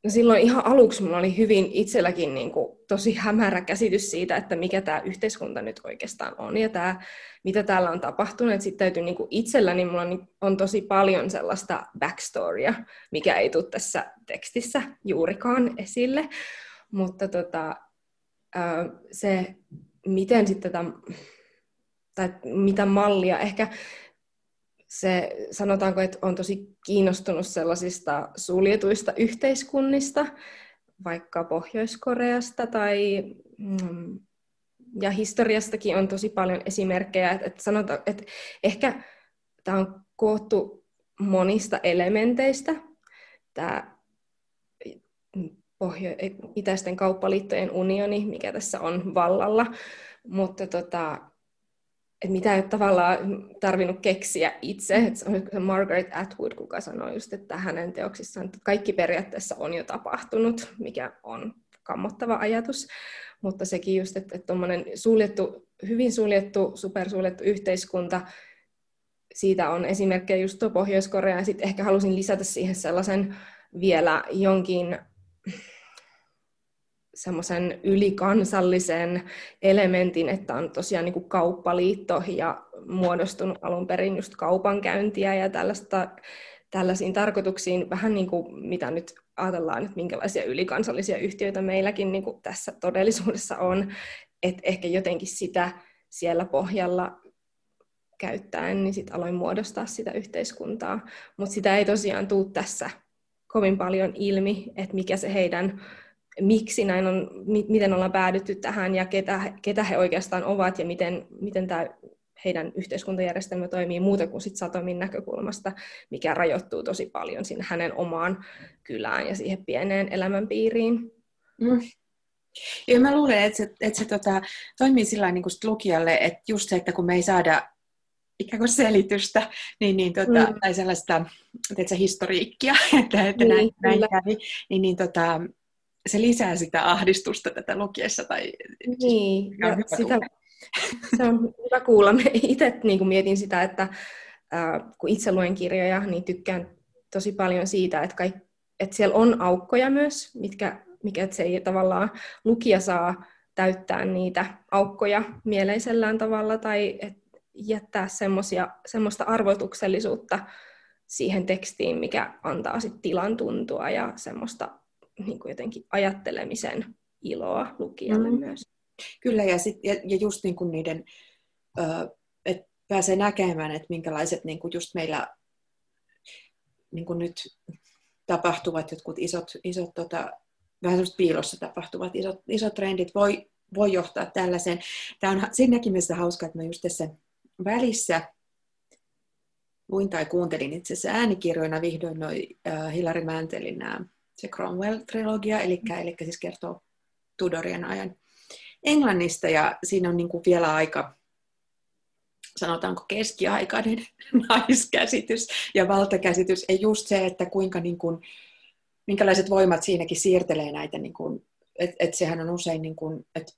Speaker 2: No silloin ihan aluksi mulla oli hyvin itselläkin niin kuin tosi hämärä käsitys siitä, että mikä tämä yhteiskunta nyt oikeastaan on ja tämä, mitä täällä on tapahtunut. Sitten täytyy niin kuin itselläni, mulla on tosi paljon sellaista backstorya, mikä ei tule tässä tekstissä juurikaan esille. Mutta tota, se, miten sitten tätä, tai mitä mallia, ehkä se sanotaanko, että on tosi kiinnostunut sellaisista suljetuista yhteiskunnista, vaikka Pohjois-Koreasta tai mm, ja historiastakin on tosi paljon esimerkkejä, että, että sanotaan, että ehkä tämä on koottu monista elementeistä, tämä Pohjo- itäisten kauppaliittojen unioni, mikä tässä on vallalla, mutta tota, että mitä ei ole tavallaan tarvinnut keksiä itse. Että se Margaret Atwood, kuka sanoi just, että hänen teoksissaan että kaikki periaatteessa on jo tapahtunut, mikä on kammottava ajatus. Mutta sekin just, että tuommoinen suljettu, hyvin suljettu, supersuljettu yhteiskunta, siitä on esimerkkejä just tuo Pohjois-Korea, ja sitten ehkä halusin lisätä siihen sellaisen vielä jonkin semmoisen ylikansallisen elementin, että on tosiaan niin kuin kauppaliitto ja muodostunut alun perin just kaupankäyntiä ja tällaista, tällaisiin tarkoituksiin, vähän niin kuin mitä nyt ajatellaan, että minkälaisia ylikansallisia yhtiöitä meilläkin niin kuin tässä todellisuudessa on, että ehkä jotenkin sitä siellä pohjalla käyttäen, niin sitten aloin muodostaa sitä yhteiskuntaa. Mutta sitä ei tosiaan tule tässä kovin paljon ilmi, että mikä se heidän miksi näin on, miten ollaan päädytty tähän ja ketä, ketä he oikeastaan ovat ja miten, miten tämä heidän yhteiskuntajärjestelmä toimii muuta kuin sit Satomin näkökulmasta, mikä rajoittuu tosi paljon sinne hänen omaan kylään ja siihen pieneen elämänpiiriin. Mm.
Speaker 1: Ja mä luulen, että se, että se tota, toimii sillä niin kuin lukijalle, että just se, että kun me ei saada ikään kuin selitystä, niin, niin tota, mm. tai sellaista teetkö, historiikkia, <laughs> että, että niin, näin, näin kävi, niin, niin tota, se lisää sitä ahdistusta tätä lukiessa. Tai,
Speaker 2: niin, ja sitä, <laughs> se on hyvä kuulla. Itse niin mietin sitä, että äh, kun itse luen kirjoja, niin tykkään tosi paljon siitä, että, kaik, että siellä on aukkoja myös, mitkä, mikä se ei tavallaan lukija saa täyttää niitä aukkoja mieleisellään tavalla tai et jättää semmoista arvotuksellisuutta siihen tekstiin, mikä antaa sit tilan tuntua ja semmoista niin kuin jotenkin ajattelemisen iloa lukijalle mm. myös.
Speaker 1: Kyllä, ja, sit, ja, ja just niin kuin niiden, että pääsee näkemään, että minkälaiset niin kuin just meillä niin kuin nyt tapahtuvat jotkut isot, isot tota, vähän semmoista piilossa tapahtuvat isot, isot trendit voi, voi johtaa tällaiseen. Tämä on siinäkin mielessä hauskaa, että mä just tässä välissä luin tai kuuntelin itse asiassa äänikirjoina vihdoin noin uh, Hillary Mantelin nämä se Cromwell-trilogia, eli, eli siis kertoo Tudorien ajan Englannista, ja siinä on niin kuin vielä aika, sanotaanko keskiaikainen <laughs> naiskäsitys ja valtakäsitys, ja just se, että kuinka niin kuin, minkälaiset voimat siinäkin siirtelee näitä, niin kuin, että et sehän on usein, niin kuin, että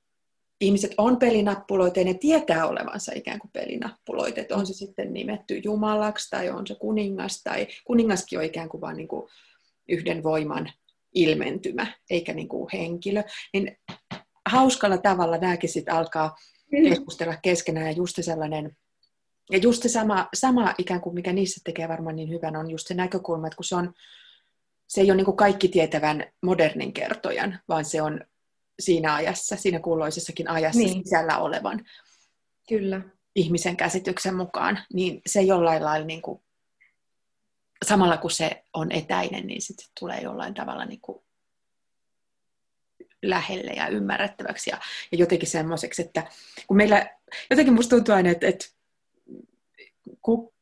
Speaker 1: ihmiset on pelinappuloita ja ne tietää olevansa ikään kuin pelinappuloita, että on se sitten nimetty Jumalaksi tai on se kuningas tai kuningaskin on ikään kuin vain niin kuin yhden voiman ilmentymä, eikä niin kuin henkilö, niin hauskalla tavalla nämäkin sitten alkaa keskustella keskenään ja just sellainen, ja just se sama, sama ikään kuin mikä niissä tekee varmaan niin hyvän, on just se näkökulma, että kun se on, se ei ole niin kuin kaikki tietävän modernin kertojan, vaan se on siinä ajassa, siinä kuuluisessakin ajassa niin. sisällä olevan
Speaker 2: Kyllä.
Speaker 1: ihmisen käsityksen mukaan, niin se jollain lailla niin kuin samalla kun se on etäinen, niin sitten tulee jollain tavalla niin kuin lähelle ja ymmärrettäväksi ja, ja jotenkin semmoiseksi, että kun meillä jotenkin musta tuntuu aina, että, että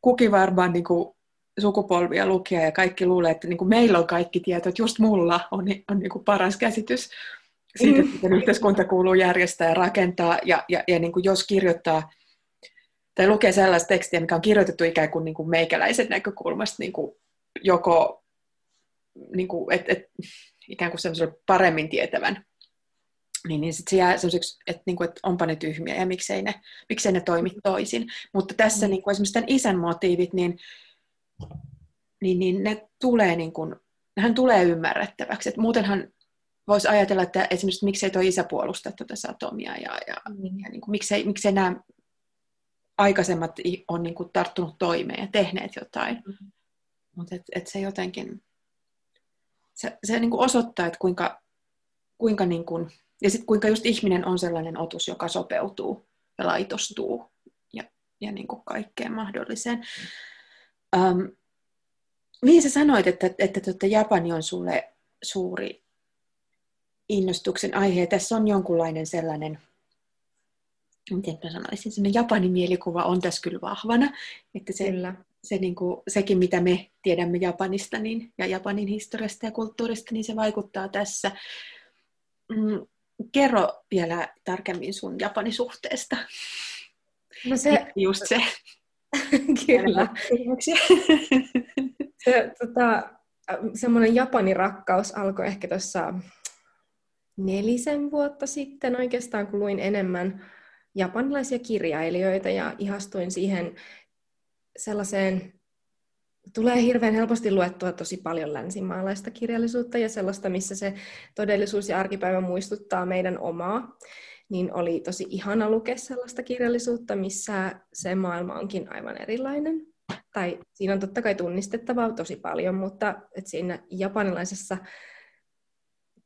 Speaker 1: kuki varmaan niin kuin sukupolvia lukea ja kaikki luulee, että niin kuin meillä on kaikki tieto, että just mulla on, on niin kuin paras käsitys siitä, että miten yhteiskunta kuuluu järjestää ja rakentaa. Ja, ja, ja niin kuin jos kirjoittaa tai lukee sellaista tekstiä, mikä on kirjoitettu ikään kuin, niin kuin meikäläisen näkökulmasta niin kuin joko niin kuin, et, et, ikään kuin semmoiselle paremmin tietävän, niin, niin sit se jää semmoiseksi, että, niin kuin, että onpa ne tyhmiä ja miksei ne, miksei ne toimi toisin. Mutta tässä niin kuin esimerkiksi tämän isän motiivit, niin, niin, niin ne tulee, niin kuin, nehän tulee ymmärrettäväksi. Et muutenhan voisi ajatella, että esimerkiksi miksei tuo isä puolusta tuota satomia ja, ja, mm. ja niin kuin, miksei, miksei nämä aikaisemmat on niin kuin tarttunut toimeen ja tehneet jotain. Mm. Mutta et, et se jotenkin, se, se niin kuin osoittaa, että kuinka, kuinka niin kuin, ja sitten kuinka just ihminen on sellainen otus, joka sopeutuu ja laitostuu ja, ja niin kuin kaikkeen mahdolliseen. Um, niin sä sanoit, että, että, että, että Japani on sulle suuri innostuksen aihe. Tässä on jonkunlainen sellainen, miten mä sanoisin, sellainen Japanin mielikuva on tässä kyllä vahvana. Että se, kyllä. Se, niin kuin, sekin, mitä me tiedämme Japanista niin, ja Japanin historiasta ja kulttuurista, niin se vaikuttaa tässä. Mm, kerro vielä tarkemmin sun Japanisuhteesta.
Speaker 2: No se...
Speaker 1: Just se. <laughs>
Speaker 2: Kyllä. se, tota, semmoinen Japanin rakkaus alkoi ehkä tuossa nelisen vuotta sitten oikeastaan, kun luin enemmän japanilaisia kirjailijoita ja ihastuin siihen sellaiseen, tulee hirveän helposti luettua tosi paljon länsimaalaista kirjallisuutta ja sellaista, missä se todellisuus ja arkipäivä muistuttaa meidän omaa, niin oli tosi ihana lukea sellaista kirjallisuutta, missä se maailma onkin aivan erilainen. Tai siinä on totta kai tunnistettavaa tosi paljon, mutta et siinä japanilaisessa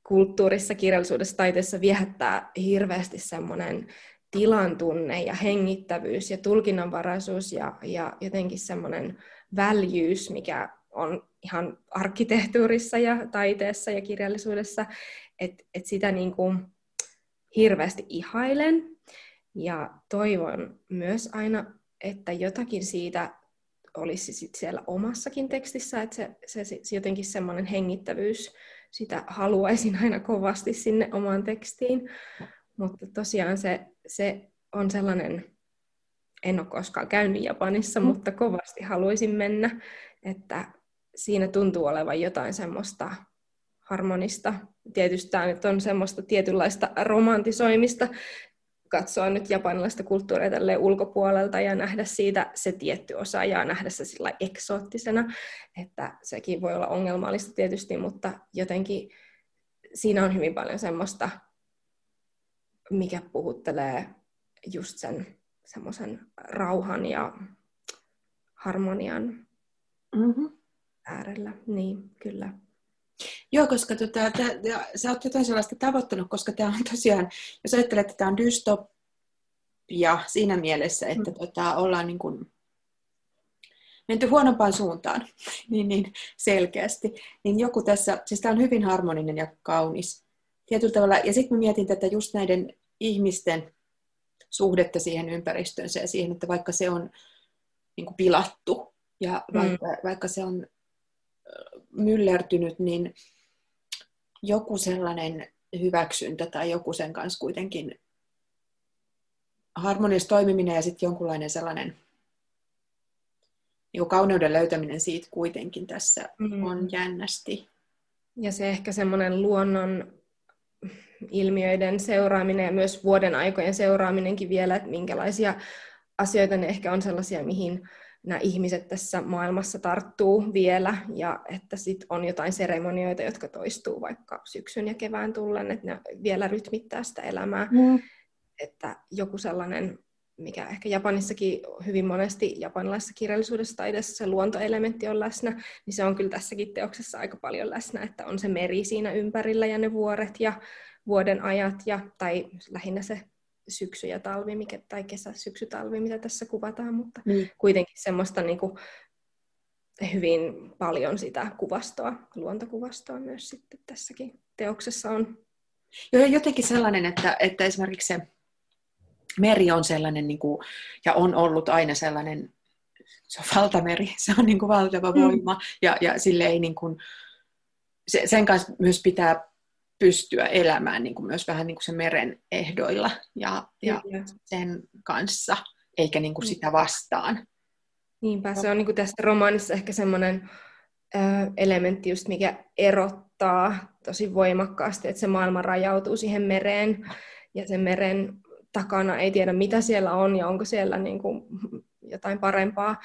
Speaker 2: kulttuurissa, kirjallisuudessa, taiteessa viehättää hirveästi semmoinen tilan tunne ja hengittävyys ja tulkinnanvaraisuus ja, ja jotenkin semmoinen väljyys, mikä on ihan arkkitehtuurissa ja taiteessa ja kirjallisuudessa, että et sitä niin kuin hirveästi ihailen ja toivon myös aina, että jotakin siitä olisi sit siellä omassakin tekstissä, että se, se, se jotenkin semmoinen hengittävyys sitä haluaisin aina kovasti sinne omaan tekstiin. Mutta tosiaan se, se on sellainen, en ole koskaan käynyt Japanissa, mm. mutta kovasti haluaisin mennä, että siinä tuntuu olevan jotain semmoista harmonista. Tietysti tämä nyt on semmoista tietynlaista romantisoimista, katsoa nyt japanilaista kulttuuria tälleen ulkopuolelta ja nähdä siitä se tietty osa ja nähdä se sillä eksoottisena, että sekin voi olla ongelmallista tietysti, mutta jotenkin siinä on hyvin paljon semmoista, mikä puhuttelee just sen semmoisen rauhan ja harmonian mm-hmm. äärellä. Niin, kyllä.
Speaker 1: Joo, koska tota, tää, sä oot jotain sellaista tavoittanut, koska tämä on tosiaan, jos ajattelet, että tämä on dystopia siinä mielessä, että mm. tota, ollaan niin kuin menty huonompaan suuntaan <laughs> niin, niin selkeästi, niin joku tässä, siis tämä on hyvin harmoninen ja kaunis tietyllä tavalla. Ja sitten mietin tätä just näiden ihmisten suhdetta siihen ympäristöönsä ja siihen, että vaikka se on niin kuin pilattu ja vaikka, mm. vaikka se on myllertynyt, niin joku sellainen hyväksyntä tai joku sen kanssa kuitenkin harmoniassa toimiminen ja sitten jonkunlainen sellainen niin kauneuden löytäminen siitä kuitenkin tässä mm. on jännästi.
Speaker 2: Ja se ehkä semmoinen luonnon ilmiöiden seuraaminen ja myös vuoden aikojen seuraaminenkin vielä, että minkälaisia asioita ne ehkä on sellaisia, mihin nämä ihmiset tässä maailmassa tarttuu vielä ja että sit on jotain seremonioita, jotka toistuu vaikka syksyn ja kevään tullen, että ne vielä rytmittää sitä elämää. Mm. Että joku sellainen, mikä ehkä Japanissakin hyvin monesti japanilaisessa kirjallisuudessa tai edes se luontoelementti on läsnä, niin se on kyllä tässäkin teoksessa aika paljon läsnä, että on se meri siinä ympärillä ja ne vuoret ja vuoden ajat ja, tai lähinnä se syksy ja talvi, mikä, tai kesä, syksy, talvi, mitä tässä kuvataan, mutta mm. kuitenkin semmoista niin kuin, hyvin paljon sitä kuvastoa, luontokuvastoa myös sitten tässäkin teoksessa on.
Speaker 1: Joo, jotenkin sellainen, että, että esimerkiksi se meri on sellainen, niin kuin, ja on ollut aina sellainen se on valtameri, <laughs> se on niin kuin valtava mm. voima mm. ja, ja sille ei niin kuin, se, sen kanssa myös pitää pystyä elämään niin kuin myös vähän niin kuin sen meren ehdoilla ja, ja sen kanssa, eikä niin kuin mm. sitä vastaan.
Speaker 2: Niinpä, se on niin kuin tässä romaanissa ehkä semmoinen elementti just, mikä erottaa tosi voimakkaasti, että se maailma rajautuu siihen mereen ja sen meren takana ei tiedä, mitä siellä on ja onko siellä niin kuin jotain parempaa.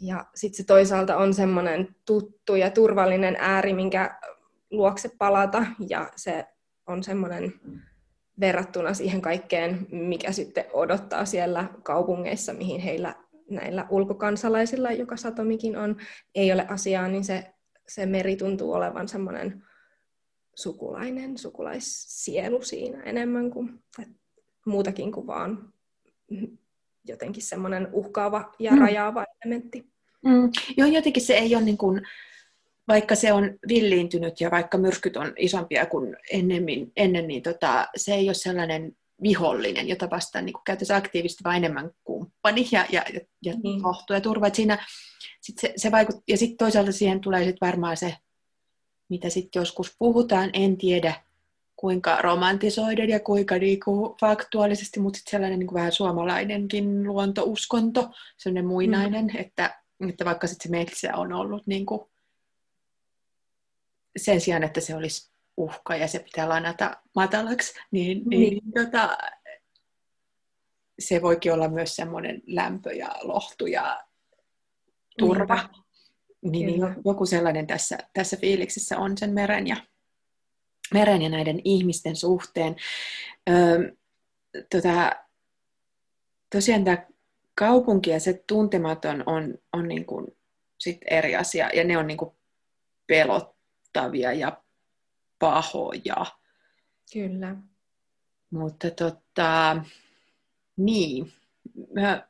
Speaker 2: Ja sitten se toisaalta on semmoinen tuttu ja turvallinen ääri, minkä luokse palata ja se on semmoinen verrattuna siihen kaikkeen, mikä sitten odottaa siellä kaupungeissa, mihin heillä näillä ulkokansalaisilla, joka Satomikin on, ei ole asiaa, niin se, se meri tuntuu olevan semmoinen sukulainen, sukulaissielu siinä enemmän kuin muutakin kuin vaan jotenkin semmoinen uhkaava ja mm. rajaava elementti.
Speaker 1: Mm. Joo, jotenkin se ei ole niin kuin, vaikka se on villiintynyt ja vaikka myrskyt on isompia kuin ennemmin, ennen, niin tota, se ei ole sellainen vihollinen, jota vastaan niin käytäisiin aktiivisesti, vaan enemmän kumppani ja, ja, ja, ja mm. kohtu ja turva. siinä, sit se, se vaikut, ja sitten toisaalta siihen tulee sit varmaan se, mitä sitten joskus puhutaan, en tiedä kuinka romantisoiden ja kuinka niinku faktuaalisesti, mutta sitten sellainen niinku vähän suomalainenkin luontouskonto, sellainen muinainen, mm. että, että vaikka sitten se metsä on ollut niinku sen sijaan, että se olisi uhka ja se pitää lanata matalaksi, niin, niin, niin. Tota, se voikin olla myös semmoinen lämpö ja lohtu ja turva. Niin, niin joku sellainen tässä, tässä fiiliksessä on sen meren ja, meren ja näiden ihmisten suhteen. Öö, tota, tosiaan tämä kaupunki ja se tuntematon on, on niin kuin sit eri asia, ja ne on niin kuin pelottavia ja pahoja.
Speaker 2: Kyllä.
Speaker 1: Mutta tota, niin, mä,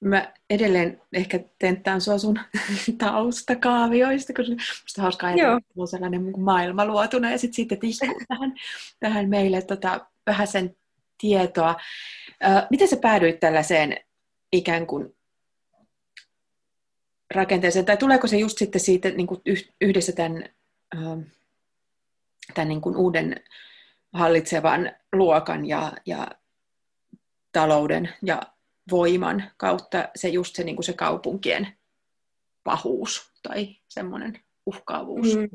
Speaker 1: mä edelleen ehkä tenttään sua sun <laughs> taustakaavioista, koska musta hauskaa ajatella, että on sellainen niin maailmaluotuna ja sitten siitä tiskuu <laughs> tähän, tähän meille tota, vähän sen tietoa. Ö, miten sä päädyit tällaiseen ikään kuin rakenteeseen, tai tuleeko se just sitten siitä niin kuin yhdessä tämän tämän niin kuin uuden hallitsevan luokan ja, ja talouden ja voiman kautta se just se, niin kuin se kaupunkien pahuus tai semmoinen uhkaavuus. Mm.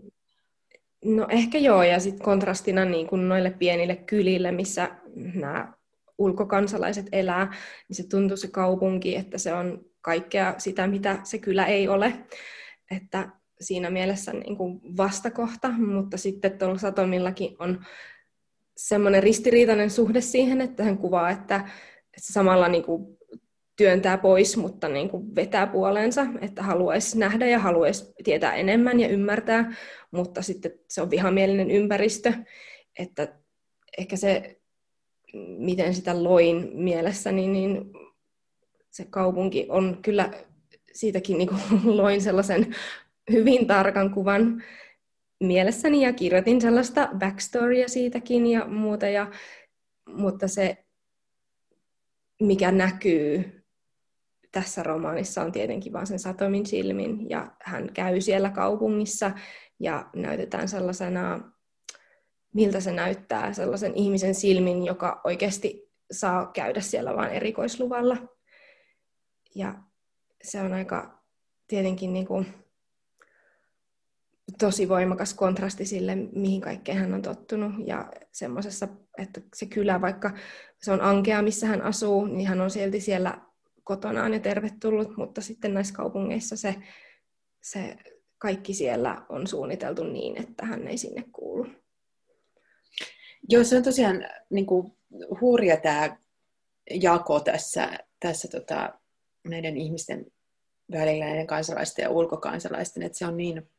Speaker 2: No ehkä joo, ja sitten kontrastina niin kuin noille pienille kylille, missä nämä ulkokansalaiset elää, niin se tuntuu se kaupunki, että se on kaikkea sitä, mitä se kylä ei ole. Että siinä mielessä niin kuin vastakohta, mutta sitten tuolla Satomillakin on semmoinen ristiriitainen suhde siihen, että hän kuvaa, että, että se samalla niin kuin työntää pois, mutta niin kuin vetää puoleensa, että haluaisi nähdä ja haluaisi tietää enemmän ja ymmärtää, mutta sitten se on vihamielinen ympäristö, että ehkä se, miten sitä loin mielessäni, niin se kaupunki on kyllä siitäkin niin kuin <laughs> loin sellaisen hyvin tarkan kuvan mielessäni ja kirjoitin sellaista backstorya siitäkin ja muuta, ja, mutta se, mikä näkyy tässä romaanissa on tietenkin vain sen Satomin silmin, ja hän käy siellä kaupungissa, ja näytetään sellaisena, miltä se näyttää, sellaisen ihmisen silmin, joka oikeasti saa käydä siellä vain erikoisluvalla. Ja se on aika tietenkin niin kuin, tosi voimakas kontrasti sille, mihin kaikkeen hän on tottunut. Ja semmoisessa, että se kylä, vaikka se on ankea, missä hän asuu, niin hän on silti siellä kotonaan ja tervetullut, mutta sitten näissä kaupungeissa se, se kaikki siellä on suunniteltu niin, että hän ei sinne kuulu.
Speaker 1: Joo, se on tosiaan niin kuin, hurja tämä jako tässä, tässä tota, näiden ihmisten välillä, näiden kansalaisten ja ulkokansalaisten, että se on niin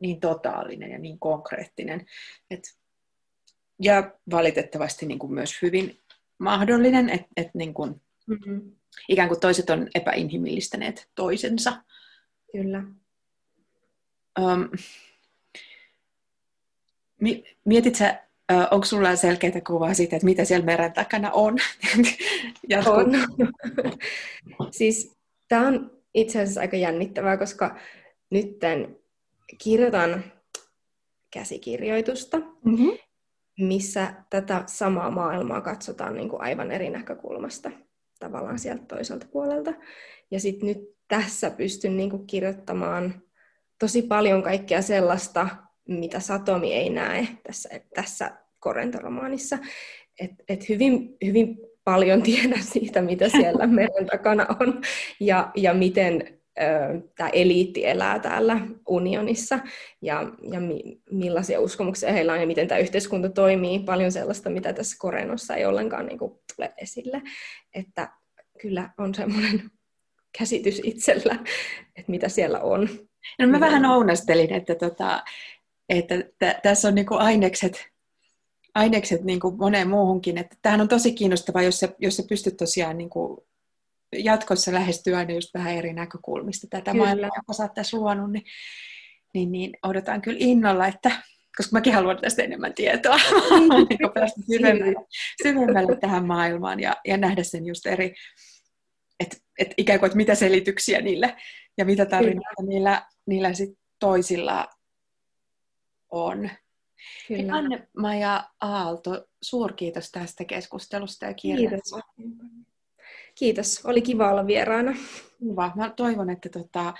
Speaker 1: niin totaalinen ja niin konkreettinen. Et, ja valitettavasti niin kuin myös hyvin mahdollinen, että et niin kuin, mm-hmm. ikään kuin toiset on epäinhimillistäneet toisensa.
Speaker 2: Kyllä.
Speaker 1: Um, mietit sä, uh, onko sulla selkeää kuvaa siitä, että mitä siellä meren takana on? <laughs>
Speaker 2: on. <laughs> siis Tämä on itse asiassa aika jännittävää, koska nyt kirjoitan käsikirjoitusta, mm-hmm. missä tätä samaa maailmaa katsotaan niin kuin aivan eri näkökulmasta tavallaan sieltä toiselta puolelta. Ja sitten nyt tässä pystyn niin kuin kirjoittamaan tosi paljon kaikkea sellaista, mitä Satomi ei näe tässä, tässä korentoromaanissa. Et, et hyvin, hyvin paljon tiedän siitä, mitä siellä <laughs> meren takana on ja, ja miten tämä eliitti elää täällä unionissa ja, ja mi, millaisia uskomuksia heillä on ja miten tämä yhteiskunta toimii. Paljon sellaista, mitä tässä Korenossa ei ollenkaan niin kuin, tule esille. Että kyllä on semmoinen <laughs> käsitys itsellä, että mitä siellä on.
Speaker 1: No mä vähän ounastelin, että, tota, että t- tässä on niinku ainekset, ainekset niinku moneen muuhunkin. Että tämähän on tosi kiinnostavaa, jos sä, jos sä pystyt tosiaan niinku jatkossa lähestyä aina just vähän eri näkökulmista tätä kyllä. maailmaa, joka sä oot tässä luonut, niin, niin, niin odotan kyllä innolla, että koska mäkin haluan tästä enemmän tietoa, <laughs> niin päästä syvemmälle, syvemmälle tähän maailmaan ja, ja nähdä sen just eri, että et ikään kuin, että mitä selityksiä niille ja mitä tarinoita niillä, niillä sit toisilla on. Kyllä. Anne-Maja Aalto, suurkiitos tästä keskustelusta ja kirjasta.
Speaker 2: Kiitos. Kiitos, oli kiva olla vieraana.
Speaker 1: Hyvä. Mä toivon, että tota,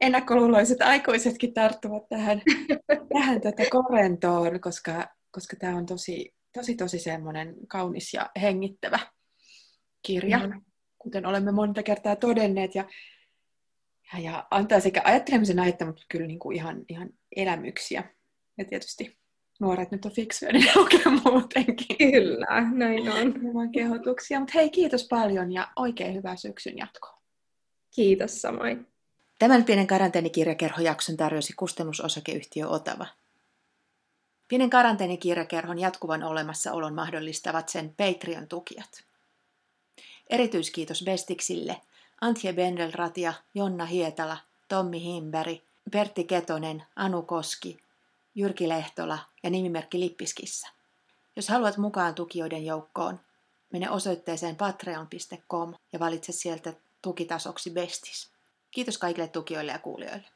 Speaker 1: ennakkoluuloiset aikuisetkin tarttuvat tähän, <laughs> tähän tätä tota korentoon, koska, koska tämä on tosi, tosi, tosi semmoinen kaunis ja hengittävä kirja, mm. kuten olemme monta kertaa todenneet. Ja, ja, ja antaa sekä ajattelemisen aihetta, mutta kyllä niin kuin ihan, ihan elämyksiä. Ja tietysti nuoret nyt on fiksuja, niin lukee muutenkin.
Speaker 2: Kyllä, näin on.
Speaker 1: Ilman kehotuksia. Mutta hei, kiitos paljon ja oikein hyvää syksyn jatkoa.
Speaker 2: Kiitos samoin.
Speaker 1: Tämän pienen karanteenikirjakerhojakson tarjosi kustannusosakeyhtiö Otava. Pienen karanteenikirjakerhon jatkuvan olemassaolon mahdollistavat sen Patreon-tukijat. Erityiskiitos Bestiksille, Antje Bendelratia, Jonna Hietala, Tommi Himberg, Pertti Ketonen, Anu Koski, Jyrki Lehtola ja nimimerkki Lippiskissä. Jos haluat mukaan tukijoiden joukkoon, mene osoitteeseen patreon.com ja valitse sieltä tukitasoksi Bestis. Kiitos kaikille tukijoille ja kuulijoille.